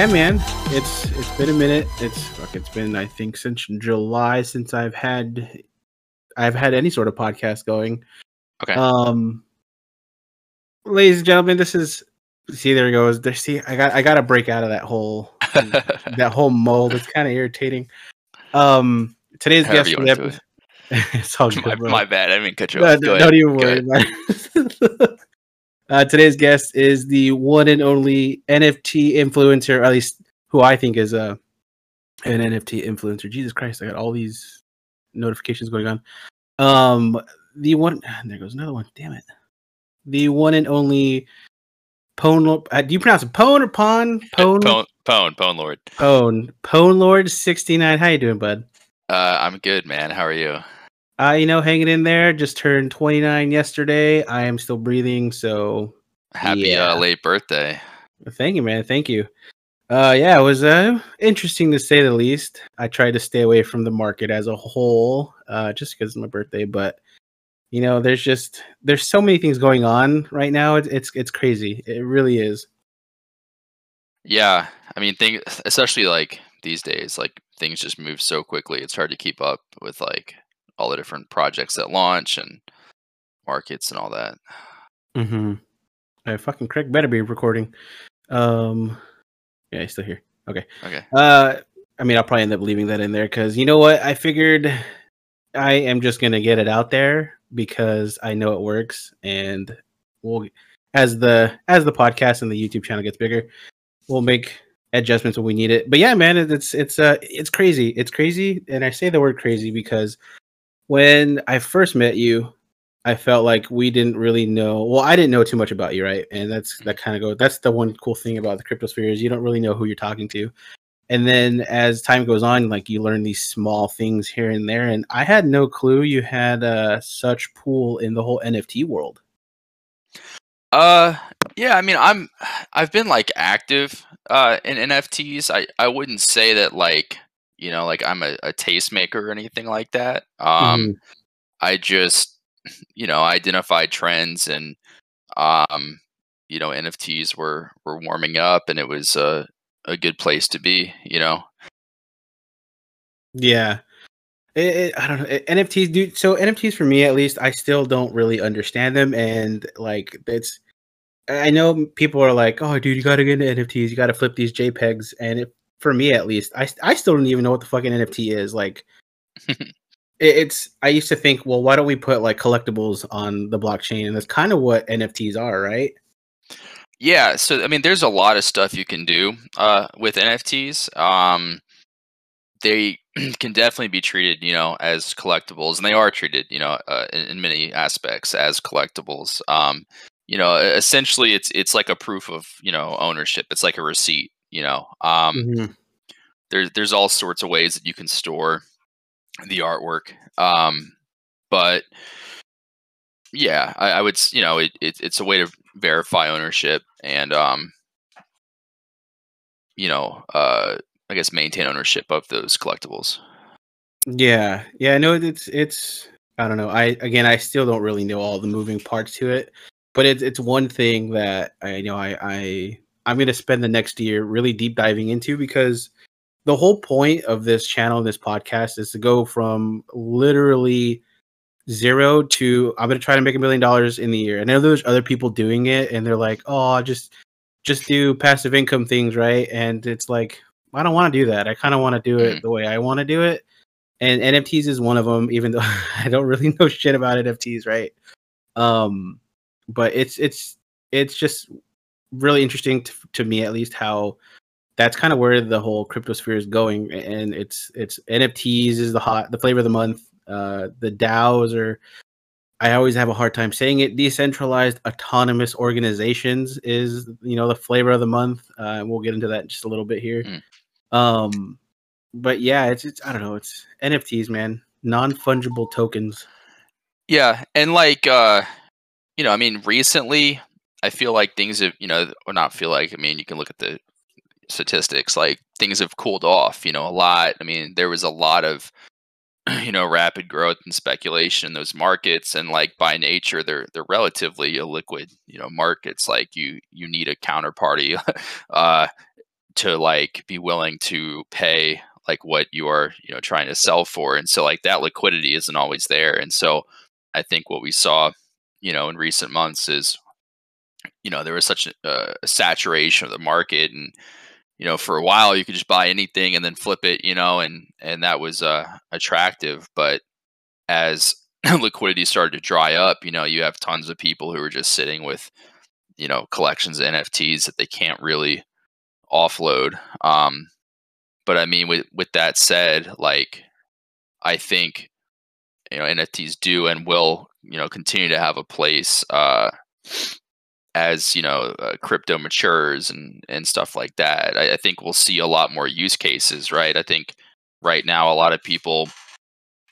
Yeah, man. It's it's been a minute. It's fuck. It's been I think since July since I've had I've had any sort of podcast going. Okay. Um, ladies and gentlemen, this is see there he goes. There, see, I got I got to break out of that whole that whole mold. It's kind of irritating. Um, today's However guest you for the want to episode. it's all good, my, my bad. I didn't cut you No, off. Go don't even worry about it. uh, today's guest is the one and only NFT influencer, at least who I think is a an NFT influencer. Jesus Christ, I got all these notifications going on. Um, the one there goes another one. Damn it. The one and only Pone. Uh, do you pronounce it Pone or Pon? Pone. Pone, Pone, Pone Lord. Pone. Pone Lord sixty nine. How you doing, bud? Uh, I'm good, man. How are you? Uh, you know, hanging in there. Just turned 29 yesterday. I am still breathing, so Happy Yeah. uh, late birthday. thank you, man. Thank you. Uh, yeah, it was uh interesting to say the least. I tried to stay away from the market as a whole, uh, just because it's my birthday. But you know, there's just there's so many things going on right now. It's it's it's crazy. It really is. Yeah, I mean, thing, especially like these days, like things just move so quickly. It's hard to keep up with like all the different projects that launch and markets and all that. Mm-hmm. Uh, fucking Craig better be recording. Um, yeah, he's still here. Okay. Okay. Uh, I mean, I'll probably end up leaving that in there because you know what? I figured I am just gonna get it out there because I know it works, and we'll as the as the podcast and the YouTube channel gets bigger, we'll make adjustments when we need it. But yeah, man, it's it's uh it's crazy. It's crazy, and I say the word crazy because when I first met you, I felt like we didn't really know. Well, I didn't know too much about you, right? And that's that kind of go. That's the one cool thing about the cryptosphere is you don't really know who you're talking to. And then as time goes on, like you learn these small things here and there. And I had no clue you had uh, such pool in the whole NFT world. Uh, yeah. I mean, I'm I've been like active uh in NFTs. I I wouldn't say that like you know like I'm a, a tastemaker or anything like that. Um, I just you know identified trends and um you know NFTs were were warming up and it was a a good place to be. You know. Yeah. It, it, I don't know. It- NFTs, dude. So NFTs for me, at least, I still don't really understand them, and like it's. I know people are like, "Oh, dude, you got to get into NFTs. You got to flip these JPEGs." And it, for me, at least, I I still don't even know what the fucking NFT is. Like, it, it's. I used to think, well, why don't we put like collectibles on the blockchain? And that's kind of what NFTs are, right? Yeah, so I mean, there's a lot of stuff you can do uh, with NFTs. Um, they can definitely be treated, you know, as collectibles, and they are treated, you know, uh, in, in many aspects as collectibles. Um, you know, essentially, it's it's like a proof of you know ownership. It's like a receipt. You know, um, Mhm. there's there's all sorts of ways that you can store the artwork. Um, but yeah, I, I would you know it, it it's a way to verify ownership and um you know uh I guess maintain ownership of those collectibles. Yeah, yeah, no, it's it's I don't know. I again, I still don't really know all the moving parts to it, but it's it's one thing that I you know I I I'm gonna spend the next year really deep diving into because the whole point of this channel, and this podcast, is to go from literally zero to I'm gonna try to make a million dollars in the year. I know there's other people doing it, and they're like, oh, just just do passive income things, right? And it's like I don't want to do that. I kind of want to do it the way I want to do it and NFTs is one of them. Even though I don't really know shit about NFTs, right? Um, but it's it's it's just really interesting to, to me, at least, how that's kind of where the whole cryptosphere is going. And it's it's NFTs is the hot the flavor of the month. Uh, the DAOs are. I always have a hard time saying it. Decentralized autonomous organizations is you know the flavor of the month. Uh, and we'll get into that in just a little bit here. Mm. Um, but yeah, it's it's I don't know, it's NFTs, man, non fungible tokens. Yeah, and like uh you know, I mean recently I feel like things have, you know, or not feel like, I mean, you can look at the statistics like things have cooled off, you know, a lot. I mean, there was a lot of you know, rapid growth and speculation in those markets and like by nature they're they're relatively illiquid, you know, markets like you you need a counterparty uh to like be willing to pay like what you are you know trying to sell for and so like that liquidity isn't always there and so i think what we saw you know in recent months is you know there was such a, a saturation of the market and you know for a while you could just buy anything and then flip it you know and and that was uh attractive but as liquidity started to dry up you know you have tons of people who are just sitting with you know collections of nfts that they can't really offload um but i mean with with that said like i think you know nfts do and will you know continue to have a place uh as you know uh, crypto matures and and stuff like that I, I think we'll see a lot more use cases right? I think right now a lot of people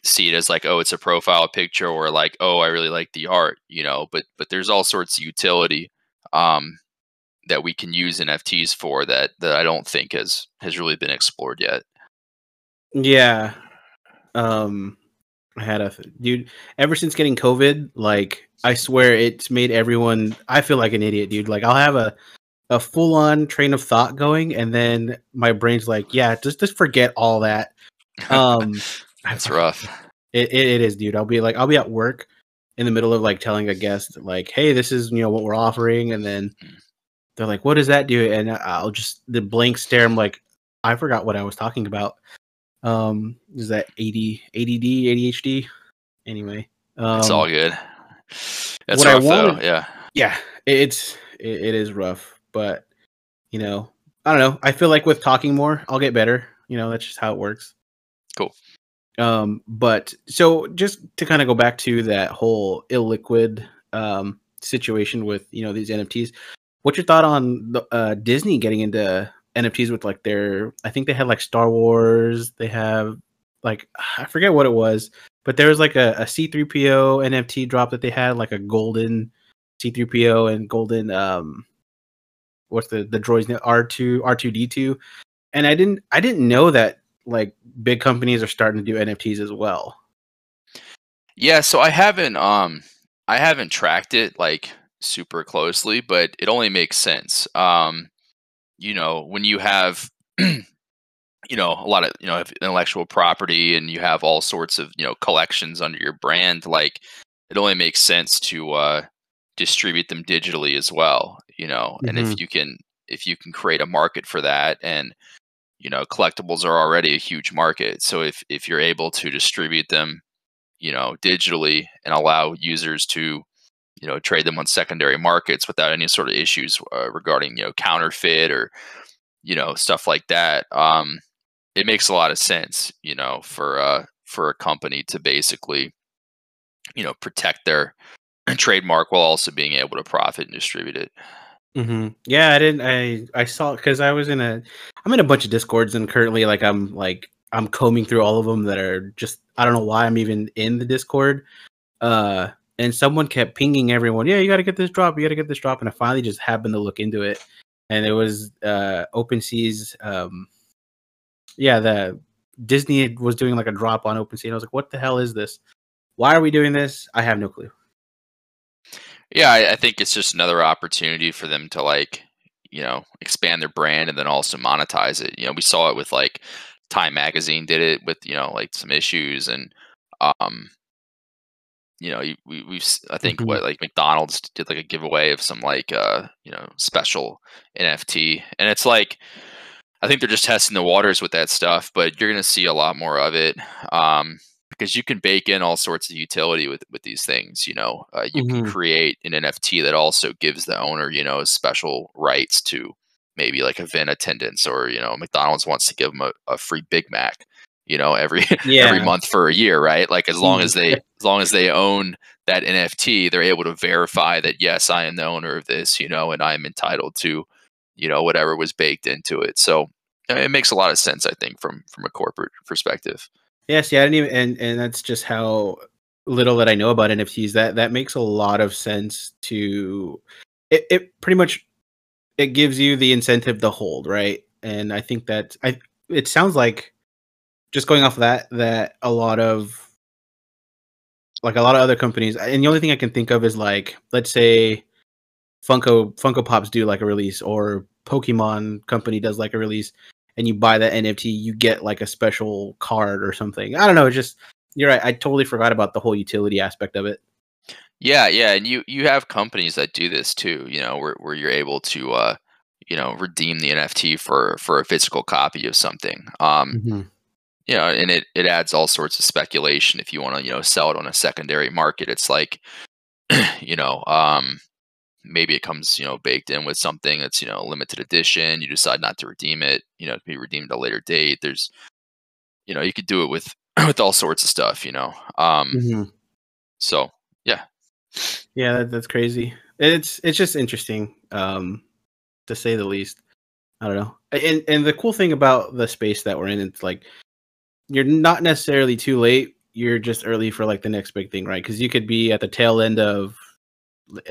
see it as like oh it's a profile picture or like oh i really like the art you know? But but there's all sorts of utility um that we can use nfts for that that i don't think has has really been explored yet. Yeah. Um I had a dude ever since getting COVID, like I swear it's made everyone I feel like an idiot, dude. Like I'll have a a full on train of thought going and then my brain's like, yeah, just just forget all that. Um that's rough It, it, it is, dude. I'll be like, I'll be at work in the middle of like telling a guest, like, hey, this is you know what we're offering, and then Mm. they're like, what does that do? And I'll just the blank stare. I'm like, I forgot what I was talking about. Um, is that AD, ADD, ADHD? Anyway, um, it's all good that's what I rough though yeah yeah, it's it, it is rough, but you know, I don't know. I feel like with talking more, I'll get better. You know, that's just how it works. Cool. Um, but so just to kind of go back to that whole illiquid um situation with you know these NFTs, what's your thought on the, uh, Disney getting into NFTs with like their? I think they had like Star Wars. They have like I forget what it was, but there was like a, a C3PO NFT drop that they had, like a golden C3PO and golden um what's the the droid's name R2 R2D2 and I didn't I didn't know that like big companies are starting to do NFTs as well. Yeah, so I haven't um I haven't tracked it like super closely, but it only makes sense. Um you know, when you have you know, a lot of, you know, intellectual property and you have all sorts of, you know, collections under your brand, like it only makes sense to uh distribute them digitally as well, you know. And if you can if you can create a market for that and you know, collectibles are already a huge market. So if if you're able to distribute them you know digitally and allow users to you know trade them on secondary markets without any sort of issues uh, regarding you know counterfeit or you know stuff like that um it makes a lot of sense you know for uh for a company to basically you know protect their trademark while also being able to profit and distribute it Mm-hmm. Yeah, I didn't. I I saw because I was in a. I'm in a bunch of discords and currently like I'm like I'm combing through all of them that are just I don't know why I'm even in the Discord. Uh, and someone kept pinging everyone. Yeah, you got to get this drop. You got to get this drop. And I finally just happened to look into it, and it was uh OpenSea's. Um, yeah, the Disney was doing like a drop on OpenSea, and I was like, what the hell is this? Why are we doing this? I have no clue. yeah I, I think it's just another opportunity for them to like you know expand their brand and then also monetize it you know we saw it with like time magazine did it with you know like some issues and um you know we we've i think Mhm. what like mcdonald's did like a giveaway of some like uh you know special nft and it's like i think they're just testing the waters with that stuff but you're going to see a lot more of it um because you can bake in all sorts of utility with with these things you know uh, you can Mhm. create an nft that also gives the owner you know special rights to maybe like event attendance or you know mcdonald's wants to give them a, a free big mac you know every Yeah. every month for a year right like as long as mm-hmm. they as long as they own that nft they're able to verify that yes i am the owner of this you know and i'm entitled to you know whatever was baked into it so it makes a lot of sense i think from from a corporate perspective Yes, yeah, I didn't even, and and that's just how little that I know about NFTs. That that makes a lot of sense. To it, it pretty much it gives you the incentive to hold, right? And I think that I it sounds like just going off of that that a lot of like a lot of other companies, and the only thing I can think of is like let's say Funko Funko Pops do like a release or Pokemon company does like a release and you buy that NFT, you get like a special card or something. I don't know. It's just you're right. I totally forgot about the whole utility aspect of it. Yeah, yeah, and you you have companies that do this too. You know, where where you're able to uh, you know redeem the NFT for for a physical copy of something. Um, Mm-hmm. You know, and it it adds all sorts of speculation if you want to you know sell it on a secondary market. It's like you know um maybe it comes you know baked in with something that's you know limited edition you decide not to redeem it you know it can be redeemed at a later date there's you know you could do it with with all sorts of stuff you know um Mm-hmm. so Yeah, that, that's crazy. It's it's just interesting, um, to say the least. I don't know. And and the cool thing about the space that we're in, it's like you're not necessarily too late. You're just early for like the next big thing, right? Because you could be at the tail end of,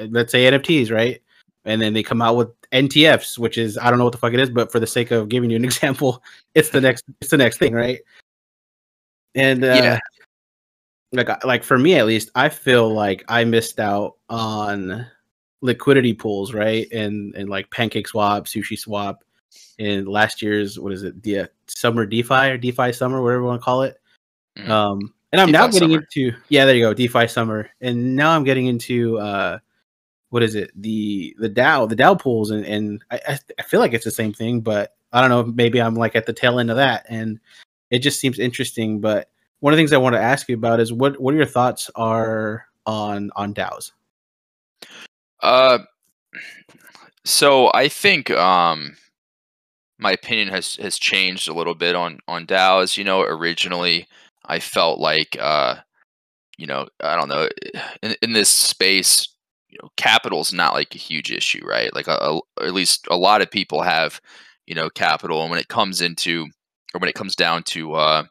let's say NFTs, right? And then they come out with NTFs, which is I don't know what the fuck it is, but for the sake of giving you an example, it's the next it's the next thing, right? And uh, Yeah. like like for me at least, I feel like I missed out on liquidity pools, right? And and like Pancake Swap, Sushi Swap, and last year's what is it, the uh, Summer DeFi or DeFi Summer, whatever you want to call it. Mhm. Um, and I'm now getting Summer. into yeah, there you go, DeFi Summer, and now I'm getting into uh, what is it, the the DAO, the DAO pools, and and I I, I feel like it's the same thing, but I don't know, maybe I'm like at the tail end of that, and it just seems interesting. But one of the things I want to ask you about is what what are your thoughts are on on DAOs? Uh, so I think um, my opinion has has changed a little bit on on DAOs. You know, originally I felt like uh, you know I don't know in in this space, you know, capital's not like a huge issue, right? Like a, a, at least a lot of people have you know capital, and when it comes into or when it comes down to uh,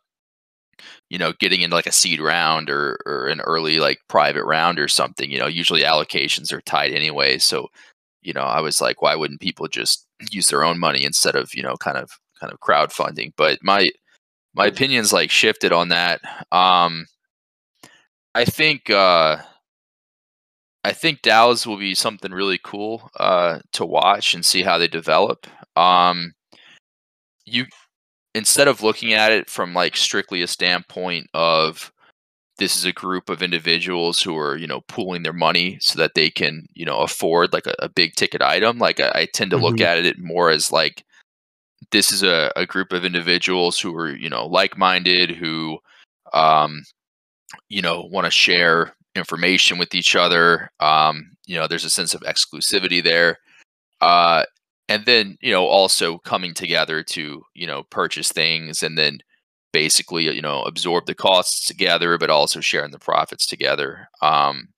you know getting into like a seed round or or an early like private round or something you know usually allocations are tight anyway so you know i was like why wouldn't people just use their own money instead of you know kind of kind of crowdfunding? But my my opinions like shifted on that. Um i think uh i think DAOs will be something really cool uh to watch and see how they develop. Um you instead of looking at it from like strictly a standpoint of this is a group of individuals who are you know pooling their money so that they can you know afford like a, a big ticket item like I, I tend to look Mhm. at it more as like this is a, a group of individuals who are you know like-minded who um you know want to share information with each other um you know there's a sense of exclusivity there uh and then you know also coming together to you know purchase things and then basically you know absorb the costs together but also sharing the profits together um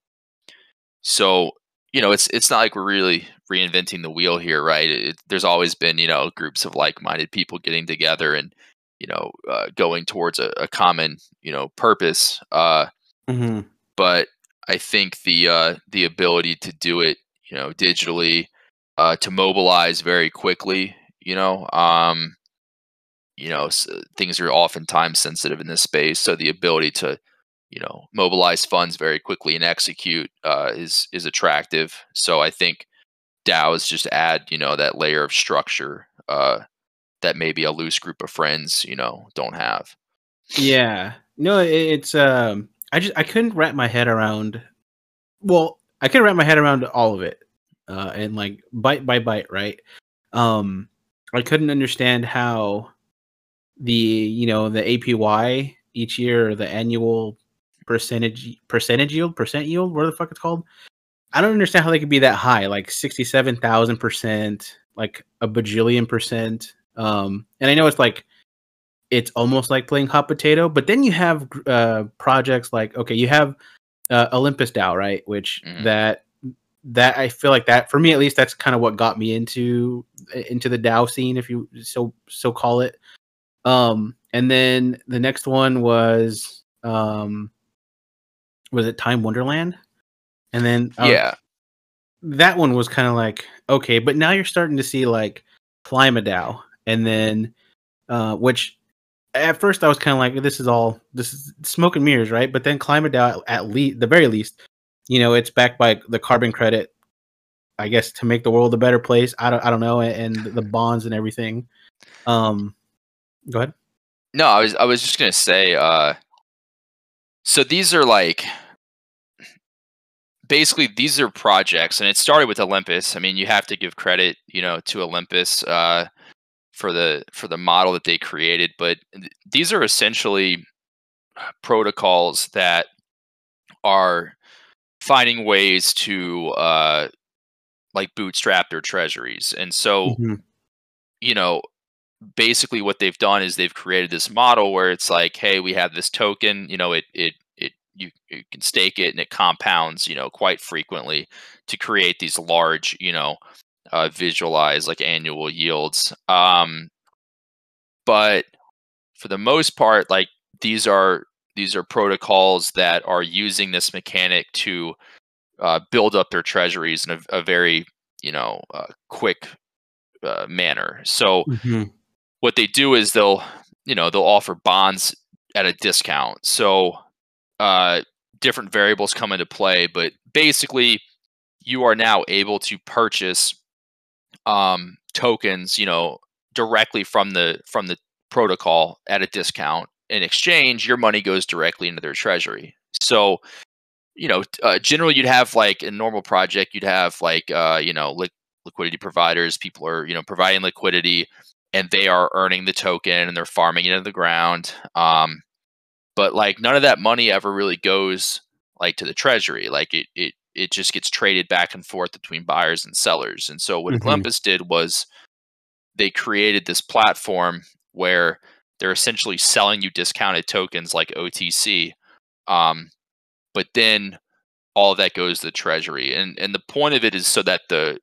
so you know it's it's not like we're really reinventing the wheel here right it, there's always been you know groups of like-minded people getting together and you know uh, going towards a, a common you know purpose uh Mm-hmm. but I think the uh, the ability to do it, you know, digitally, uh, to mobilize very quickly, you know, um, you know, things are often time sensitive in this space, so the ability to, you know, mobilize funds very quickly and execute uh, is is attractive. So I think DAOs just add, you know, that layer of structure uh, that maybe a loose group of friends, you know, don't have. Yeah. No, it's um I just I couldn't wrap my head around well, I couldn't wrap my head around all of it. Uh and like bite by bite, right? Um I couldn't understand how the you know the APY each year or the annual percentage percentage yield, percent yield, what the fuck it's called? I don't understand how they could be that high, like sixty-seven thousand percent, like a bajillion percent. Um, and I know it's like it's almost like playing hot potato, but then you have uh, projects like okay, you have uh, Olympus DAO, right? Which Mhm. that that I feel like that for me at least that's kind of what got me into into the DAO scene, if you so so call it. Um, and then the next one was um, was it Time Wonderland? And then uh, yeah, that one was kind of like okay, but now you're starting to see like KlimaDAO, and then uh, which at first I was kind of like this is all this is smoke and mirrors, right? But then KlimaDAO at least the very least, you know, it's backed by the carbon credit I guess to make the world a better place. I don't I don't know, and the bonds and everything. Um, go ahead. No, I was I was just gonna say. Uh, so these are like basically these are projects, and it started with Olympus. I mean, you have to give credit, you know, to Olympus uh, for the for the model that they created. But th- these are essentially protocols that are finding ways to uh, like bootstrap their treasuries, and so Mm-hmm. you know basically what they've done is they've created this model where it's like hey we have this token you know it it it you, you can stake it and it compounds you know quite frequently to create these large you know uh, visualize like annual yields um but for the most part like these are these are protocols that are using this mechanic to uh, build up their treasuries in a, a very you know uh, quick uh, manner so Mm-hmm. What they do is they'll you know they'll offer bonds at a discount. So uh different variables come into play but basically you are now able to purchase um tokens you know directly from the from the protocol at a discount. In exchange your money goes directly into their treasury. So you know uh, generally you'd have like a normal project you'd have like uh you know li- liquidity providers. People are you know providing liquidity and they are earning the token and they're farming it into the ground. Um, but like none of that money ever really goes like to the treasury. Like it it it just gets traded back and forth between buyers and sellers. And so what Mhm. Olympus did was they created this platform where they're essentially selling you discounted tokens like OTC. Um, but then all of that goes to the treasury. And and the point of it is so that the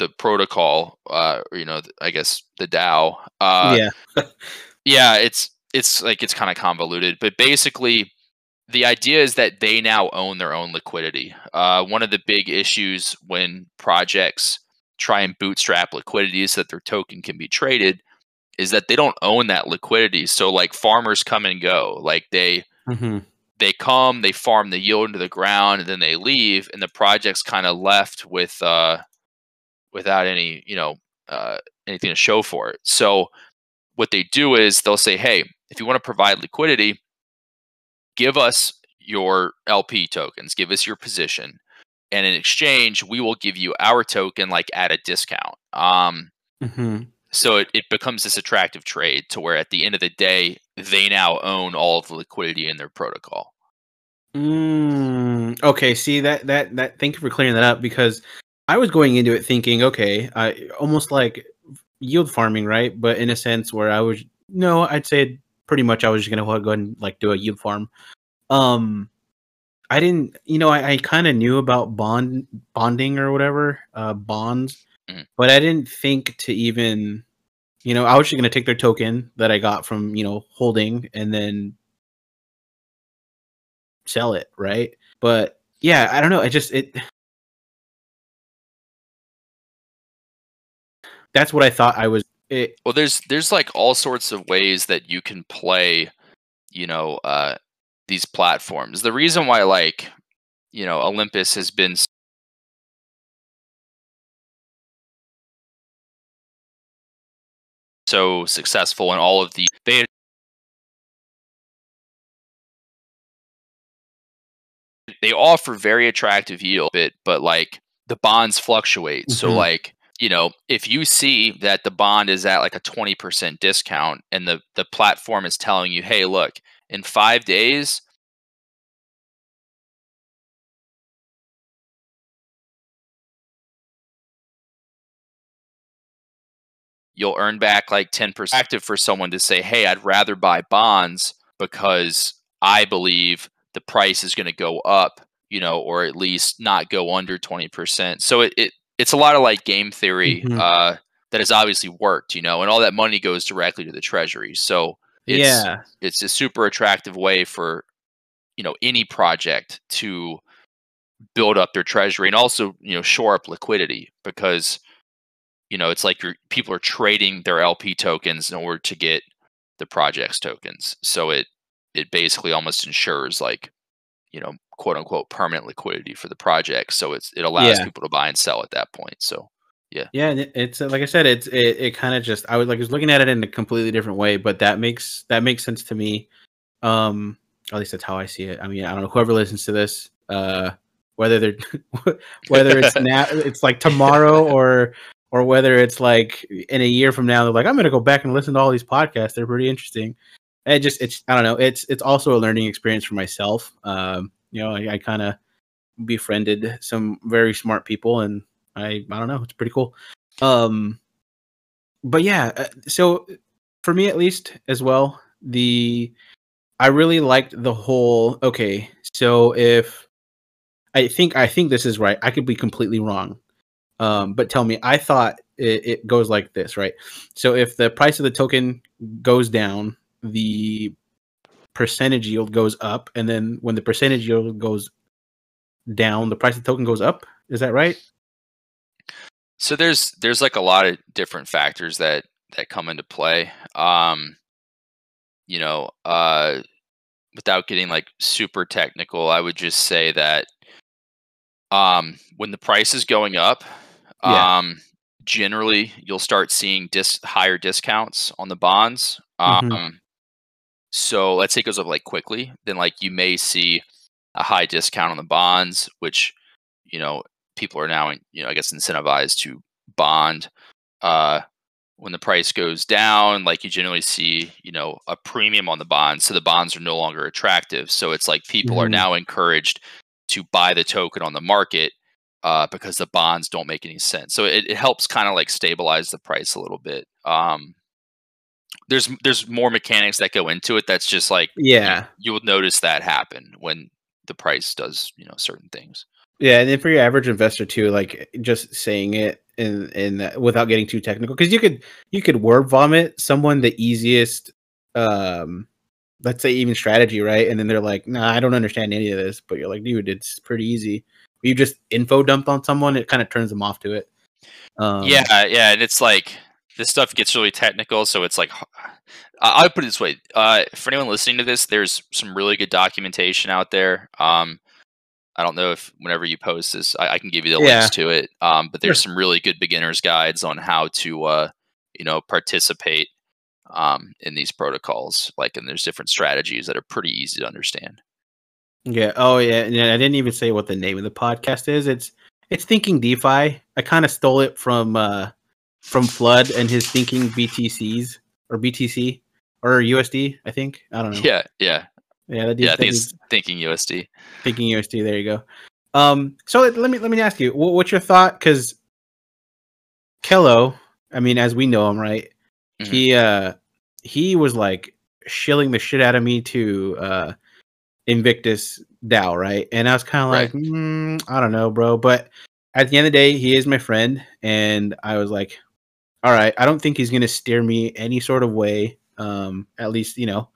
the protocol, uh, or, you know, I guess the DAO, uh, yeah. yeah, it's it's like it's kind of convoluted, but basically the idea is that they now own their own liquidity. Uh, one of the big issues when projects try and bootstrap liquidity is that their token can be traded is that they don't own that liquidity. So like farmers come and go. Like they Mm-hmm. they come, they farm the yield into the ground, and then they leave, and the project's kind of left with uh, without any, you know, uh, anything to show for it. So what they do is they'll say, hey, if you want to provide liquidity, give us your LP tokens, give us your position, and in exchange, we will give you our token like at a discount. Um, Mm-hmm. so it, it becomes this attractive trade to where at the end of the day, they now own all of the liquidity in their protocol. Mm, okay, see that that that. Thank you for clearing that up because I was going into it thinking, okay, I almost like yield farming, right? But in a sense where I was no, I'd say pretty much I was just gonna go ahead and like do a yield farm. Um, I didn't, you know, I, I kind of knew about bond bonding or whatever, uh, bonds, Mhm. but I didn't think to even, you know, I was just gonna take their token that I got from you know holding and then sell it, right? But yeah, I don't know. I just it. That's what I thought I was. It, Well, there's there's like all sorts of ways that you can play, you know, uh, these platforms. The reason why, like, you know, Olympus has been so successful in all of the they they offer very attractive yield, but but like the bonds fluctuate. So Mhm. like you know, if you see that the bond is at like a twenty percent discount, and the the platform is telling you, hey, look, in five days you'll earn back like 10% active for someone to say, hey, I'd rather buy bonds because I believe the price is going to go up, you know, or at least not go under 20%. So it, it it's a lot of like game theory Mhm. uh, that has obviously worked, you know, and all that money goes directly to the treasury. So it's, yeah, it's a super attractive way for, you know, any project to build up their treasury and also, you know, shore up liquidity because you know it's like you're people are trading their lp tokens in order to get the project's tokens so it it basically almost ensures like you know quote unquote permanent liquidity for the project. So it's it allows Yeah. people to buy and sell at that point. So Yeah, yeah, it's like I said, it's it, it kind of just I was like I was looking at it in a completely different way, but that makes that makes sense to me. Um, at least that's how I see it. I mean, I don't know whoever listens to this, uh, whether they're whether it's now, it's like tomorrow, or or whether it's like in a year from now, they're like, I'm gonna go back and listen to all these podcasts. They're pretty interesting. And it just it's I don't know. It's it's also a learning experience for myself. Um, you know, I, I kind of befriended some very smart people, and I I don't know. It's pretty cool. Um, but yeah, uh, so for me at least as well, the I really liked the whole. Okay, so if I think I think this is right, I could be completely wrong. Um, but tell me, I thought it, it goes like this, right? So if the price of the token goes down, the percentage yield goes up, and then when the percentage yield goes down, the price of the token goes up. Is that right? so there's there's like a lot of different factors that that come into play. Um, you know, uh, without getting like super technical, I would just say that um, when the price is going up, Yeah. um, generally you'll start seeing dis- higher discounts on the bonds. Um, Mhm. So let's say it goes up like quickly, then like you may see a high discount on the bonds, which you know people are now you know I guess incentivized to bond. Uh, when the price goes down, like you generally see, you know, a premium on the bonds, so the bonds are no longer attractive. So it's like people are Mhm. now encouraged to buy the token on the market uh, because the bonds don't make any sense. So it, it helps kind of like stabilize the price a little bit. Um, there's there's more mechanics that go into it. That's just like Yeah. you, will notice that happen when the price does you know certain things. Yeah, and then for your average investor too, like just saying it in in that- without getting too technical, because you could you could word vomit someone the easiest, um, let's say even strategy, right? And then they're like, "Nah, I don't understand any of this," but you're like, "Dude, it's pretty easy." You just info dump on someone, it kind of turns them off to it. Um, yeah, yeah, and it's like this stuff gets really technical, so it's like I I would put it this way: uh, for anyone listening to this, there's some really good documentation out there. Um, I don't know if whenever you post this, I, I can give you the Yeah. links to it. Um, but there's Sure. some really good beginners guides on how to, uh, you know, participate um, in these protocols. Like, and there's different strategies that are pretty easy to understand. Yeah. Oh, yeah. Yeah. I didn't even say what the name of the podcast is. It's it's Thinking DeFi. I kind of stole it from uh from Flood and his Thinking BTCs or BTC or USD. I think. I don't know. Yeah, yeah, Yeah. That yeah. I think it's thinking USD. Thinking USD. There you go. Um. So let- let me let me ask you, wh- what's your thought? Because Kello, I mean, as we know him, right? Mhm. He uh he was like shilling the shit out of me to uh Invictus DAO, right? And I was kind of Right. like, mm, I don't know, bro. But at the end of the day, he is my friend, and I was like, all right, I don't think he's gonna steer me any sort of way. Um, at least you know,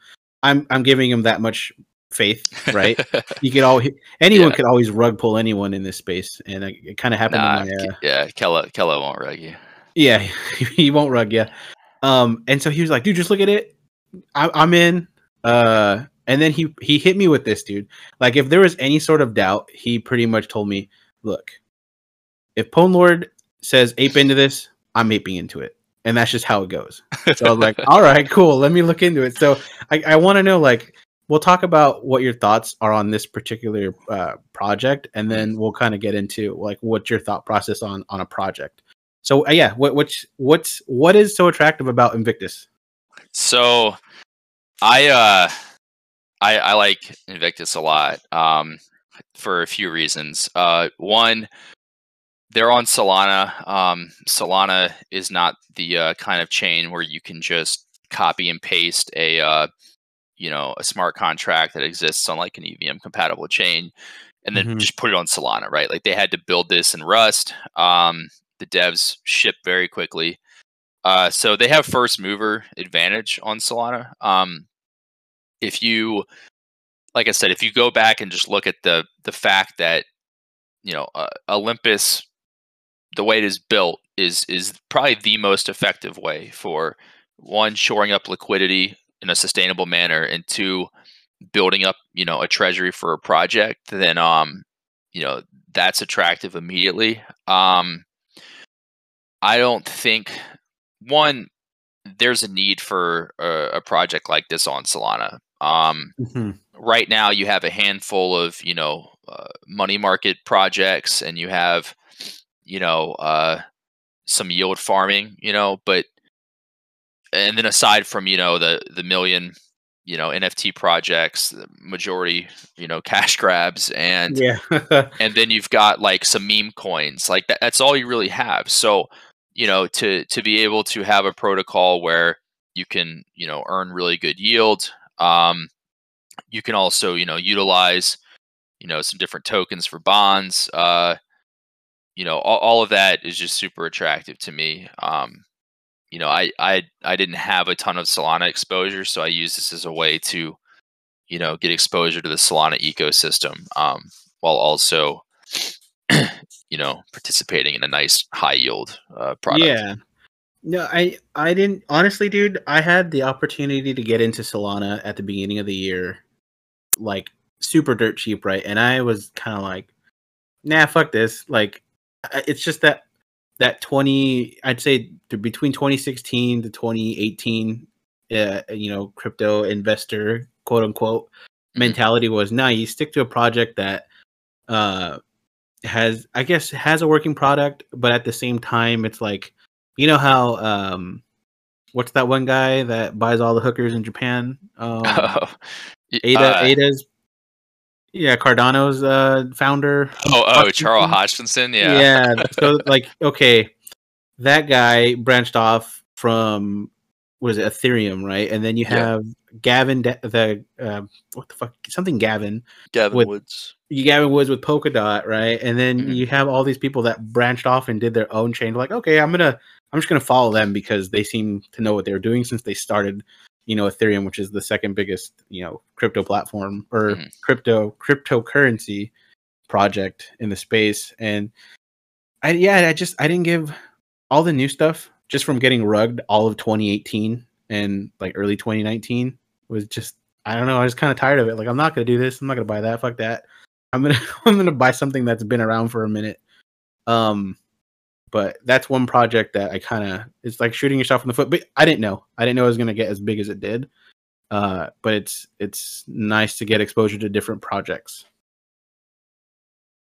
I'm I'm giving him that much faith, right? you could always anyone Yeah. could always rug pull anyone in this space, and it, it kind of happened nah, in my uh, yeah. Kella, Kella won't rug you. yeah, he won't rug you. Um, and so he was like, dude, just look at it. I- I'm in. Uh, and then he he hit me with this, dude. Like, if there was any sort of doubt, he pretty much told me, look, if Pwn Lord says ape into this, I'm aping into it, and that's just how it goes. So I was like, all right, cool. Let me look into it. So I, I want to know, like, we'll talk about what your thoughts are on this particular uh, project, and then we'll kind of get into like what's your thought process on on a project. So uh, yeah, what what's what's what is so attractive about Invictus? So, I uh, I I like Invictus a lot. Um, for a few reasons. Uh, one, they're on Solana. Um, Solana is not the uh, kind of chain where you can just copy and paste a uh, you know a smart contract that exists on like an EVM compatible chain and then Mhm. just put it on Solana, right? Like they had to build this in Rust. Um, the devs ship very quickly. Uh, so they have first mover advantage on Solana. Um, if you, like I said, if you go back and just look at the the fact that you know uh, Olympus, the way it is built is is probably the most effective way for one shoring up liquidity in a sustainable manner, and two building up, you know, a treasury for a project, then um, you know, that's attractive immediately. Um, I don't think one there's a need for a, a project like this on Solana. Um, Mm-hmm. right now you have a handful of you know uh, money market projects and you have you know uh, some yield farming you know but and then aside from you know the the million you know nft projects the majority you know cash grabs and Yeah. and then you've got like some meme coins like that, that's all you really have so you know to to be able to have a protocol where you can you know earn really good yield um you can also you know utilize you know some different tokens for bonds uh you know all, all of that is just super attractive to me um you know I, I i didn't have a ton of solana exposure so i use this as a way to you know get exposure to the solana ecosystem um while also you know participating in a nice high yield uh, product Yeah. No, I I didn't honestly, dude. I had the opportunity to get into Solana at the beginning of the year, like super dirt cheap, right? And I was kind of like, nah, fuck this. Like, it's just that that twenty, I'd say between 2016 to 2018, uh, you know, crypto investor quote unquote Mhm. mentality was, nah, you stick to a project that uh has I guess has a working product, but at the same time, it's like you know how um what's that one guy that buys all the hookers in Japan? Um, Y- Ada uh, Ada's yeah Cardano's uh founder. oh oh charles Hoskinson? yeah yeah. So like okay, that guy branched off from what is it Ethereum, right? And then you Yeah. have Gavin Da- the uh, what the fuck something Gavin gavin with- woods you Gavin Woods with Polkadot, right? And then Mhm. you have all these people that branched off and did their own chain. Like, okay, I'm gonna, I'm just gonna follow them because they seem to know what they're doing since they started, you know, Ethereum, which is the second biggest, you know, crypto platform or Mhm. crypto cryptocurrency project in the space. And I, yeah, I just, I didn't give all the new stuff just from getting rugged all of 2018 and like early 2019 was just I don't know. I was kind of tired of it. Like, I'm not gonna do this. I'm not gonna buy that. Fuck that. I'm gonna I'm gonna buy something that's been around for a minute. Um, but that's one project that I kind of it's like shooting yourself in the foot. But I didn't know. I didn't know it was gonna get as big as it did. Uh, but it's it's nice to get exposure to different projects.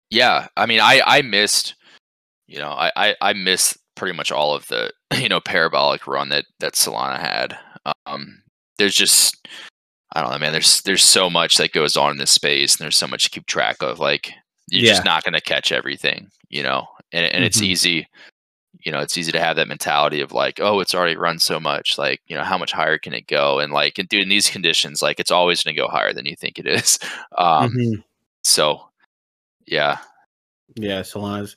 yeah i mean i i missed you know i i, I missed pretty much all of the you know parabolic run that that solana had um there's just i don't know man there's there's so much that goes on in this space and there's so much to keep track of like you're just not going to catch everything you know and and it's Mhm. easy you know it's easy to have that mentality of like oh it's already run so much like you know how much higher can it go and like and dude in these conditions like it's always going to go higher than you think it is um Mhm. so yeah Yeah, Solana's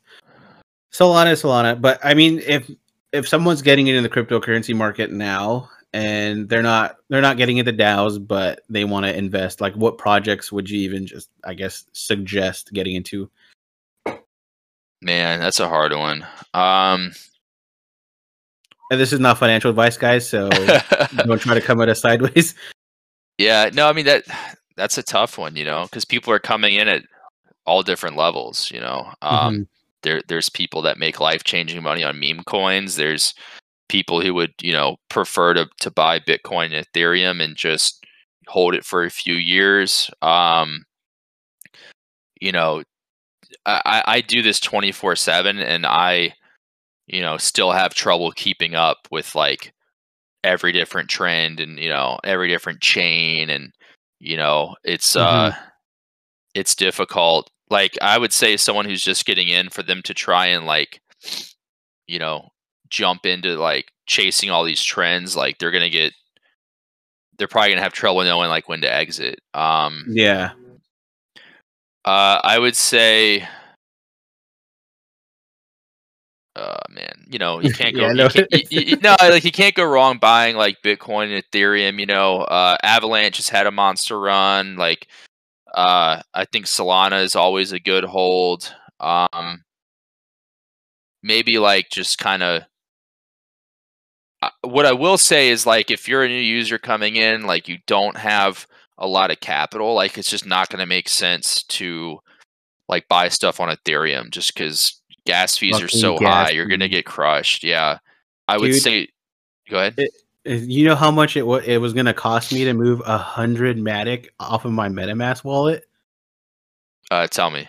Solana Solana. But I mean, if if someone's getting into the cryptocurrency market now and they're not they're not getting into DAOs, but they want to invest, like what projects would you even just I guess suggest getting into? Man, that's a hard one. Um, And this is not financial advice, guys, so don't try to come at us sideways. yeah, no, I mean that that's a tough one, you know, because people are coming in at all different levels. You know, um, there there's people that make life changing money on meme coins. There's people who would you know prefer to to buy Bitcoin and Ethereum and just hold it for a few years. Um, you know, I, I do this twenty four seven, and I you know still have trouble keeping up with like every different trend and you know every different chain and you know it's uh it's difficult. Like i would say someone who's just getting in for them to try and like you know jump into like chasing all these trends like they're gonna get they're probably gonna have trouble knowing like when to exit. Um Yeah. Uh i would say uh man you know you can't go Yeah, you no. can't, you, you- you- no like you can't go wrong buying like bitcoin and ethereum you know uh avalanche has had a monster run like uh i think solana is always a good hold um maybe like just kind of what i will say is like if you're a new user coming in like you don't have a lot of capital, like it's just not going to make sense to like buy stuff on Ethereum just because gas fees are so high. You're going to get crushed. Yeah. I would say, go ahead. It- You know how much it wa- it was gonna cost me to move a hundred Matic off of my MetaMask wallet? Uh, tell me.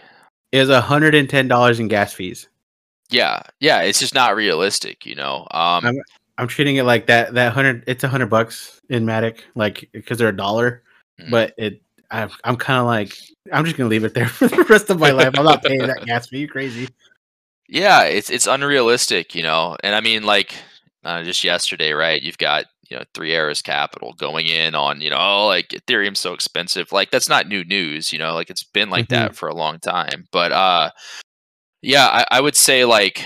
Is a hundred and ten dollars in gas fees. Yeah. Yeah. It's just not realistic, you know? Um, I'm- I'm treating it like that. That hundred, it's a hundred bucks in Matic, like because they're a dollar. Mhm. But it, I'm, I'm kind of like, I'm just gonna leave it there for the rest of my life. I'm not paying that gas fee. You crazy? yeah it's it's unrealistic you know and i mean like uh, just yesterday right you've got you know Three Arrows Capital going in on you know oh like ethereum's so expensive like that's not new news you know like it's been like that for a long time but uh yeah I, I would say like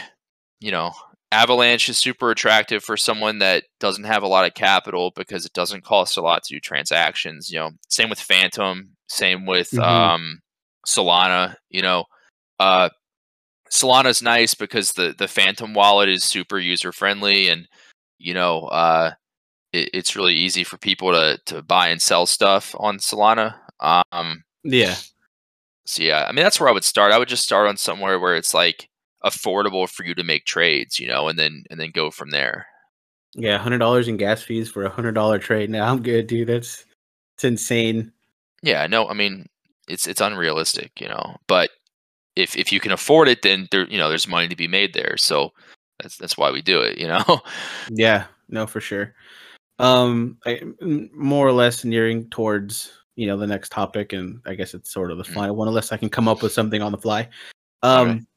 you know avalanche is super attractive for someone that doesn't have a lot of capital because it doesn't cost a lot to do transactions you know same with Fantom same with Mhm. um solana you know uh Solana's nice because the the Phantom wallet is super user friendly, and you know, uh, it, it's really easy for people to to buy and sell stuff on Solana. Um, Yeah. so yeah, I mean that's where I would start. I would just start on somewhere where it's like affordable for you to make trades, you know, and then and then go from there. Yeah, hundred dollars in gas fees for a hundred dollar trade. Now I'm good, dude. That's it's insane. Yeah, no, I mean it's it's unrealistic, you know, but if if you can afford it, then there you know there's money to be made there. So that's that's why we do it, you know. Yeah, no, for sure. Um, I, more or less nearing towards you know the next topic, and I guess it's sort of the Mm. final one, unless I can come up with something on the fly. Um.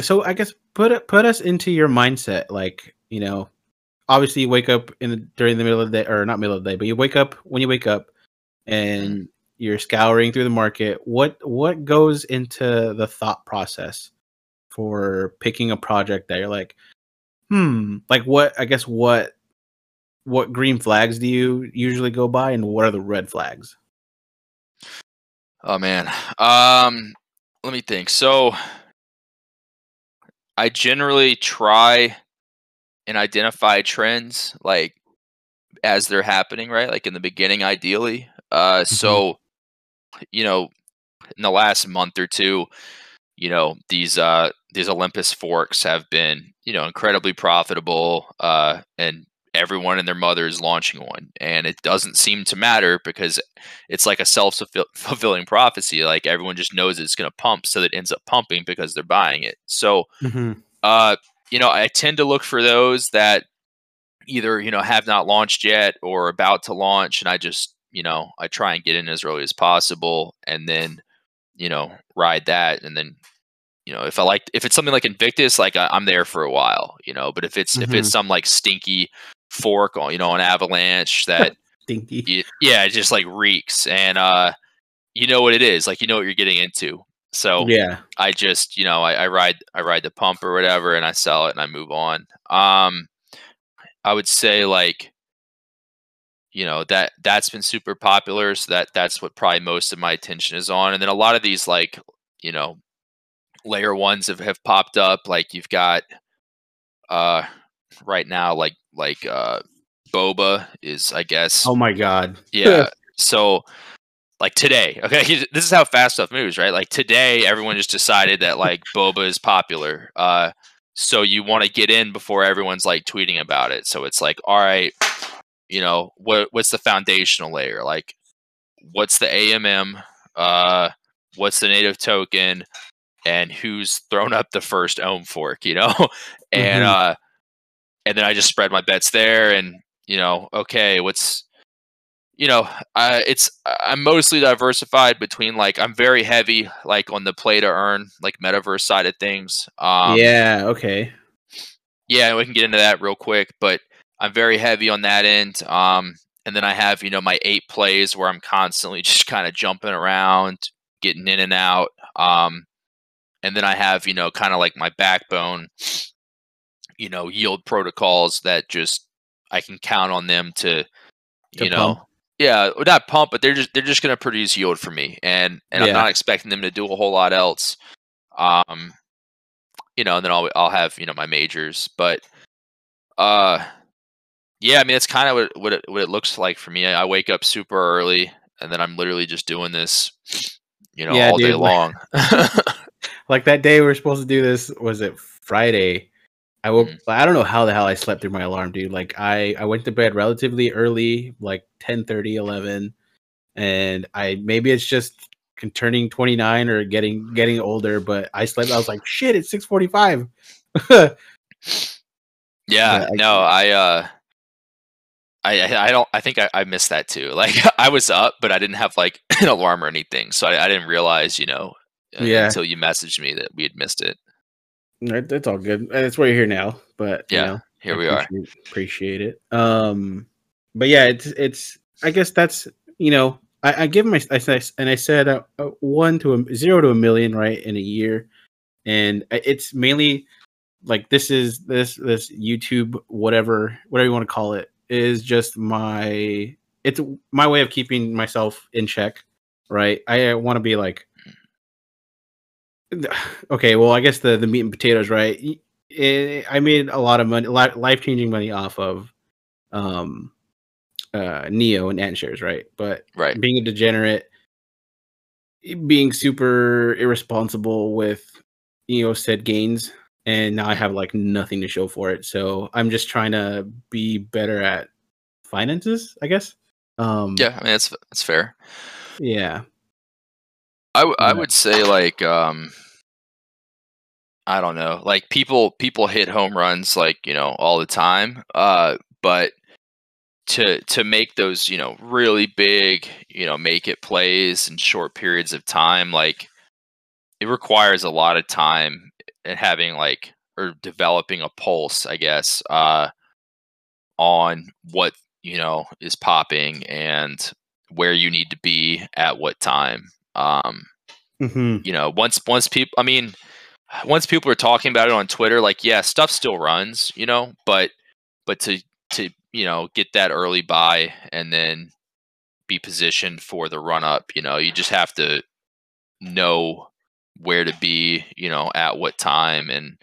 So I guess put put us into your mindset, like you know, obviously you wake up in the, during the middle of the day, or not middle of the day, but you wake up when you wake up, and you're scouring through the market. What what goes into the thought process for picking a project that you're like, hmm, like what? I guess what what green flags do you usually go by, and what are the red flags? Oh man. Um let me think. So I generally try and identify trends like as they're happening, right? Like in the beginning ideally. Uh so you know, in the last month or two, you know, these uh these Olympus forks have been, you know, incredibly profitable uh and everyone and their mother is launching one. And it doesn't seem to matter because it's like a self-fulfilling prophecy like everyone just knows it's going to pump so that it ends up pumping because they're buying it. So Mm-hmm. uh you know i tend to look for those that either you know have not launched yet or about to launch and i just you know i try and get in as early as possible and then you know ride that. And then you know if i like if it's something like invictus like I, i'm there for a while you know but if it's if it's some like stinky fork on you know an avalanche that Stinky. y- yeah, it just like reeks, and uh, you know what it is. Like you know what you're getting into. So Yeah. I just you know I, I ride I ride the pump or whatever, and I sell it and I move on. Um, I would say like you know that that's been super popular, so that that's what probably most of my attention is on, and then a lot of these like you know layer ones have, have popped up. Like you've got uh right now like like uh boba is i guess Oh my god. yeah. So, like today, okay, this is how fast stuff moves, right? Like today, everyone just decided that like boba is popular. Uh, so you want to get in before everyone's like tweeting about it. So it's like, all right, you know, what what's the foundational layer? Like, what's the AMM? Uh, what's the native token? And who's thrown up the first ohm fork? You know, and Mhm. uh, and then I just spread my bets there, and you know, okay, what's you know, uh, it's I'm mostly diversified between like I'm very heavy like on the play to earn like metaverse side of things. Um, yeah. Okay. yeah, we can get into that real quick, but I'm very heavy on that end. Um, and then I have you know my eight plays where I'm constantly just kind of jumping around, getting in and out. Um, and then I have you know kind of like my backbone, you know, yield protocols that just I can count on them to, To you know, pump. yeah, not pump, but they're just they're just going to produce yield for me, and and I'm not expecting them to do a whole lot else. Um, you know, and then I'll I'll have you know my majors, but uh, yeah, I mean that's kind of what what it, what it looks like for me. I, I wake up super early. and then I'm literally just doing this, you know, Yeah, all day dude, like- long. like that day we were supposed to do this was it Friday. I woke Mhm. I don't know how the hell I slept through my alarm, dude. Like I I went to bed relatively early, like 10 30, 11 and I maybe it's just turning 29 or getting getting older, but I slept I was like, "Shit, it's 6:45." Yeah, Yeah, I- no, I uh I I I don't I think I, I missed that too. Like I was up, but I didn't have like an alarm or anything. So I, I didn't realize, you know, uh, Yeah. until you messaged me that we had missed it. It- It's all good. It's why you're here now, but you Yeah, know, Here we are. appreciate, Appreciate it. Um, but yeah, it's it's. I guess that's you know, I, I give my I said and I said uh, uh, one to a zero to a million right in a year, and it's mainly like this is this this YouTube whatever whatever you want to call it is just my it's my way of keeping myself in check, right? I want to be like okay, well, I guess the the meat and potatoes, right? Eh, I made a lot of money, life changing money off of um uh Neo and Ant shares, right? But Right. being a degenerate, being super irresponsible with you know said gains, and now I have like nothing to show for it. So I'm just trying to be better at finances, I guess. Um, Yeah, I mean that's that's fair. yeah, I, w- I would say like um I don't know. Like people people hit home runs like, you know, all the time. Uh but to to make those, you know, really big, you know, make it plays in short periods of time like it requires a lot of time and having like or developing a pulse, I guess, uh on what, you know, is popping and where you need to be at what time. Um hmm you know once once people i mean once people are talking about it on twitter like yeah stuff still runs you know but but to to you know get that early buy and then be positioned for the run up you know you just have to know where to be you know at what time and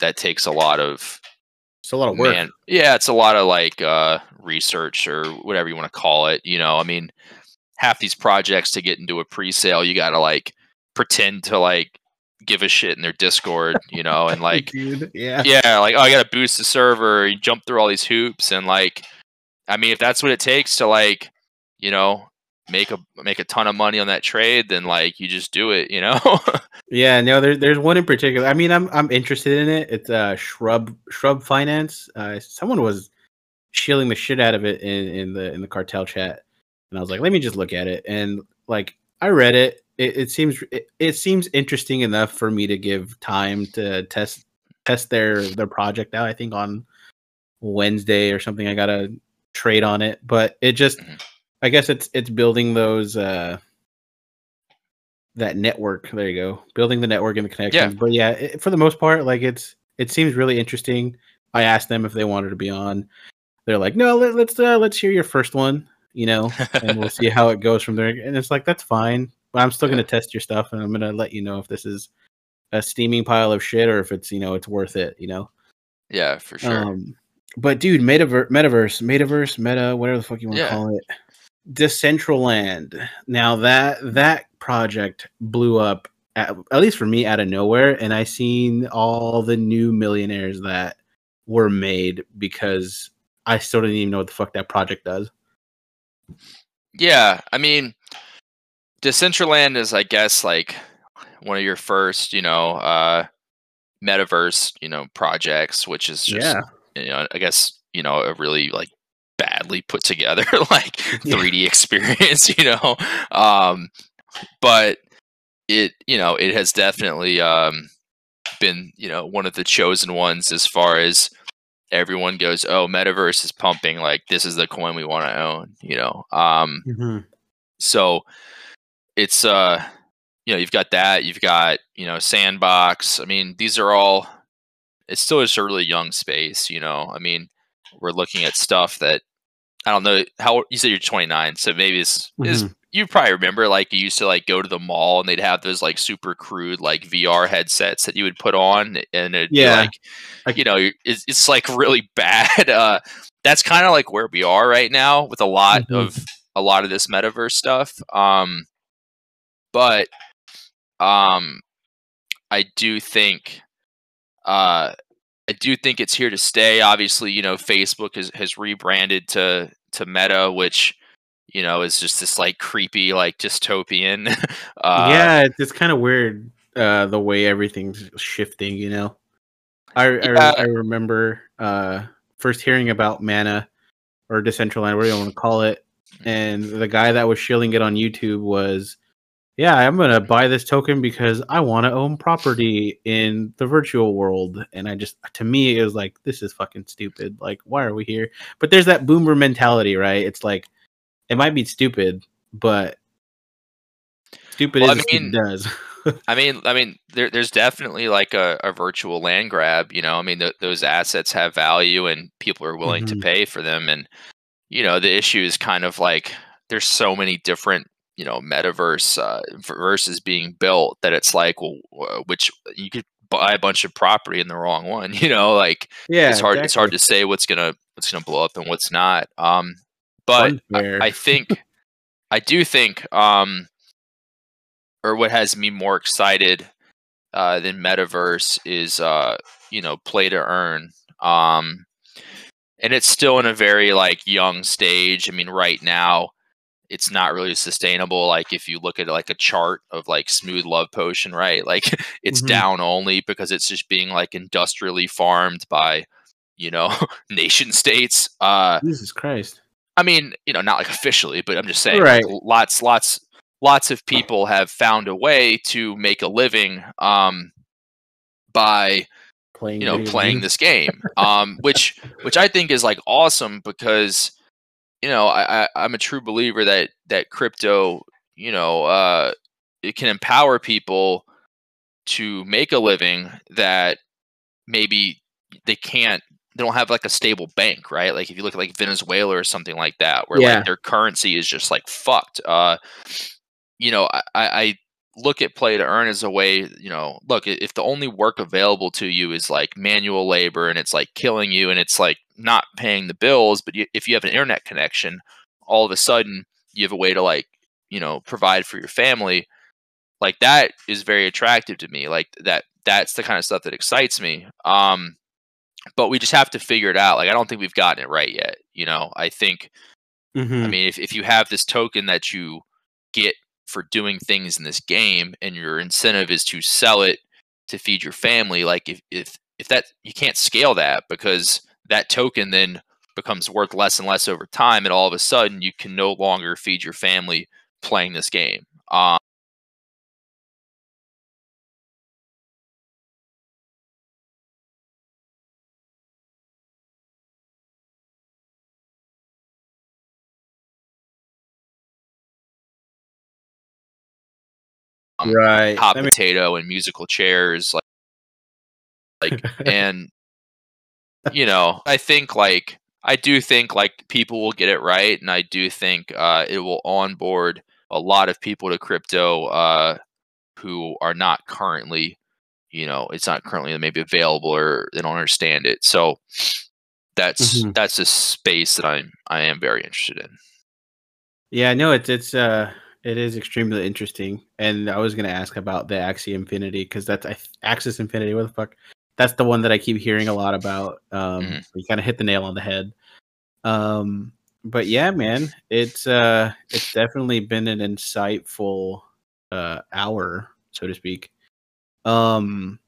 that takes a lot of it's a lot of work. man yeah it's a lot of like uh research or whatever you want to call it you know i mean half these projects to get into a pre-sale you gotta like pretend to like give a shit in their discord you know and like dude, yeah, yeah like oh i gotta boost the server you jump through all these hoops and like i mean if that's what it takes to like you know make a make a ton of money on that trade then like you just do it you know Yeah, no, there, there's one in particular. I mean, I'm I'm interested in it. It's uh shrub shrub finance. Uh, someone was shilling the shit out of it in in the in the cartel chat, and I was like, let me just look at it. And like, I read it. It, it seems it, it seems interesting enough for me to give time to test test their their project out. I think on Wednesday or something. I got to trade on it, but it just, Mhm. I guess it's it's building those. uh that network. There you go, building the network and the connections. But yeah, it, for the most part, like it's it seems really interesting. I asked them if they wanted to be on. They're like, no, let, let's uh, let's hear your first one, you know, and we'll see how it goes from there. And it's like that's fine, but I'm still Yeah. gonna test your stuff, and I'm gonna let you know if this is a steaming pile of shit or if it's you know it's worth it, you know. yeah for sure Um, but dude, metaverse, metaverse, metaverse, meta, whatever the fuck you want to Yeah. call it, Decentraland. Now that that project blew up, at, at least for me, out of nowhere, and I seen all the new millionaires that were made because I still didn't even know what the fuck that project does. Yeah, I mean, Decentraland is, I guess, like one of your first, you know, uh, metaverse, you know, projects, which is just, you know, I guess, you know, a really like badly put together like Yeah. 3D experience, you know, um, but it, you know, it has definitely um, been, you know, one of the chosen ones as far as everyone goes, oh, metaverse is pumping, like this is the coin we want to own, you know. Um, so it's uh you know you've got that you've got you know sandbox i mean these are all it's still just a really young space you know i mean we're looking at stuff that i don't know how you said you're 29 so maybe it's, it's you probably remember like you used to like go to the mall and they'd have those like super crude like vr headsets that you would put on and it'd Yeah. like you know it's, it's like really bad uh that's kind of like where we are right now with a lot Mhm. of a lot of this metaverse stuff. Um, but um, I do think uh, I do think it's here to stay. Obviously, you know, Facebook has, has rebranded to to Meta, which you know is just this like creepy, like dystopian. uh, yeah, it's kind of weird uh, the way everything's shifting. You know, I yeah. I, I, remember uh, first hearing about Mana or Decentraland, whatever you want to call it, and the guy that was shilling it on YouTube was yeah, I'm gonna buy this token because I want to own property in the virtual world. And I just, to me, it was like, this is fucking stupid. Like, why are we here? But there's that boomer mentality, right? It's like, it might be stupid, but stupid well, is I mean, does. I mean, I mean, there, there's definitely like a, a, virtual land grab. You know, I mean, th- those assets have value, and people are willing mm-hmm. to pay for them. And you know, the issue is kind of like there's so many different you know metaverse uh, versus being built that it's like well which you could buy a bunch of property in the wrong one you know like yeah it's hard exactly. it's hard to say what's gonna what's gonna blow up and what's not um but I, I, think i do think um or what has me more excited uh than metaverse is uh you know play to earn um and it's still in a very like young stage i mean right now it's not really sustainable. Like if you look at like a chart of like smooth love potion, right? Like it's mm-hmm. down only because it's just being like industrially farmed by, you know, nation states. Uh Jesus Christ. I mean, you know, not like officially, but I'm just saying right. Lots, lots, lots of people have found a way to make a living um by playing you know playing this game um which which i think is like awesome because you know, I, I am a true believer that that crypto, you know, uh, it can empower people to make a living that maybe they can't they don't have like a stable bank, right? Like if you look at like Venezuela or something like that, where yeah. like their currency is just like fucked. Uh, you know, I, I look at play to earn as a way, you know, look, if the only work available to you is like manual labor and it's like killing you and it's like not paying the bills, but you, if you have an internet connection, all of a sudden you have a way to like, you know, provide for your family. Like that is very attractive to me. Like that that's the kind of stuff that excites me. Um but we just have to figure it out. Like I don't think we've gotten it right yet. You know, I think mm-hmm. I mean if, if you have this token that you get for doing things in this game and your incentive is to sell it to feed your family like if if if that you can't scale that because that token then becomes worth less and less over time and all of a sudden you can no longer feed your family playing this game um, um, right. hot I mean- potato and musical chairs like like and you know i think like i do think like people will get it right and i do think uh, it will onboard a lot of people to crypto uh, who are not currently you know it's not currently maybe available or they don't understand it. So that's mm-hmm. that's a space that i'm i am very interested in. Yeah no it's it's uh it is extremely interesting, and I was gonna ask about the Axie Infinity because that's I, Axis Infinity. What the fuck? That's the one that I keep hearing a lot about. Um, mm-hmm. You kind of hit the nail on the head. Um, but yeah, man, it's uh, it's definitely been an insightful uh hour, so to speak. Um,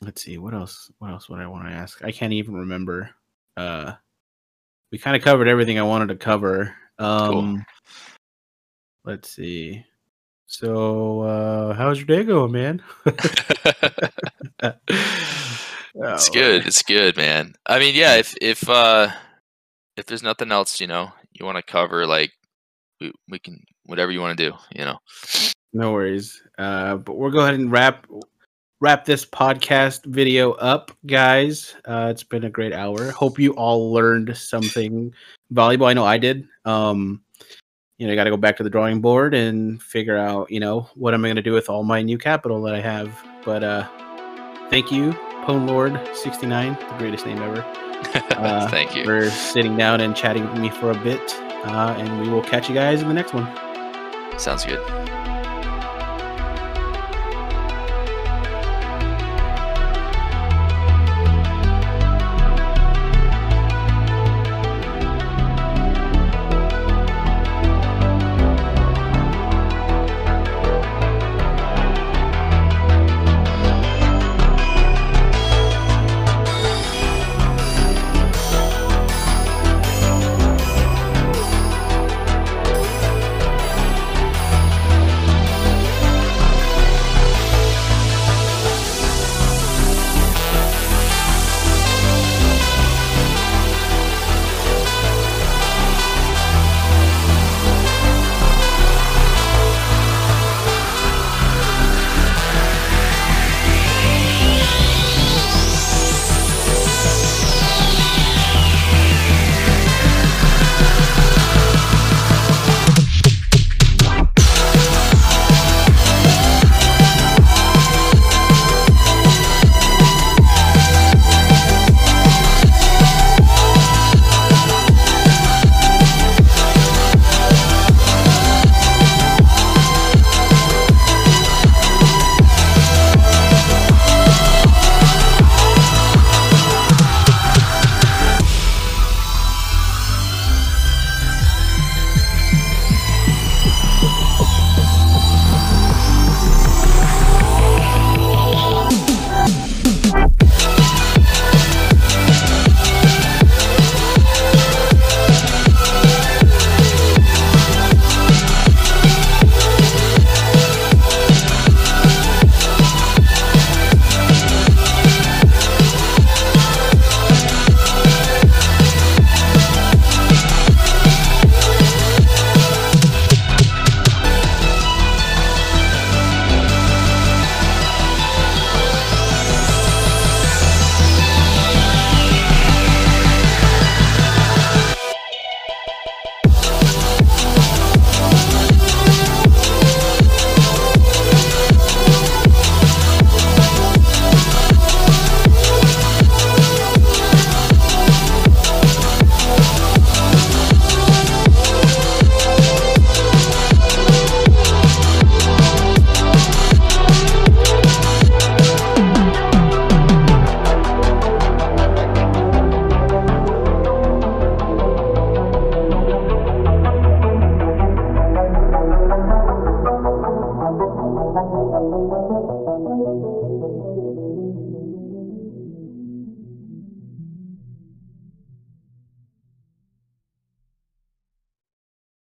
let's see what else. What else would I want to ask? I can't even remember. Uh, we kind of covered everything I wanted to cover. Um. Cool Let's see. So, uh, how's your day going, man? oh, it's good. It's good, man. I mean, yeah. If if uh, if there's nothing else, you know, you want to cover, like, we we can whatever you want to do, you know. No worries. Uh, but we'll go ahead and wrap wrap this podcast video up, guys. Uh, it's been a great hour. Hope you all learned something valuable. I know I did. Um, you know, I got to go back to the drawing board and figure out, you know, what am I going to do with all my new capital that I have. But uh, thank you, Pwn Lord 69, the greatest name ever. Uh, thank you for sitting down and chatting with me for a bit. uh, and we will catch you guys in the next one. Sounds good.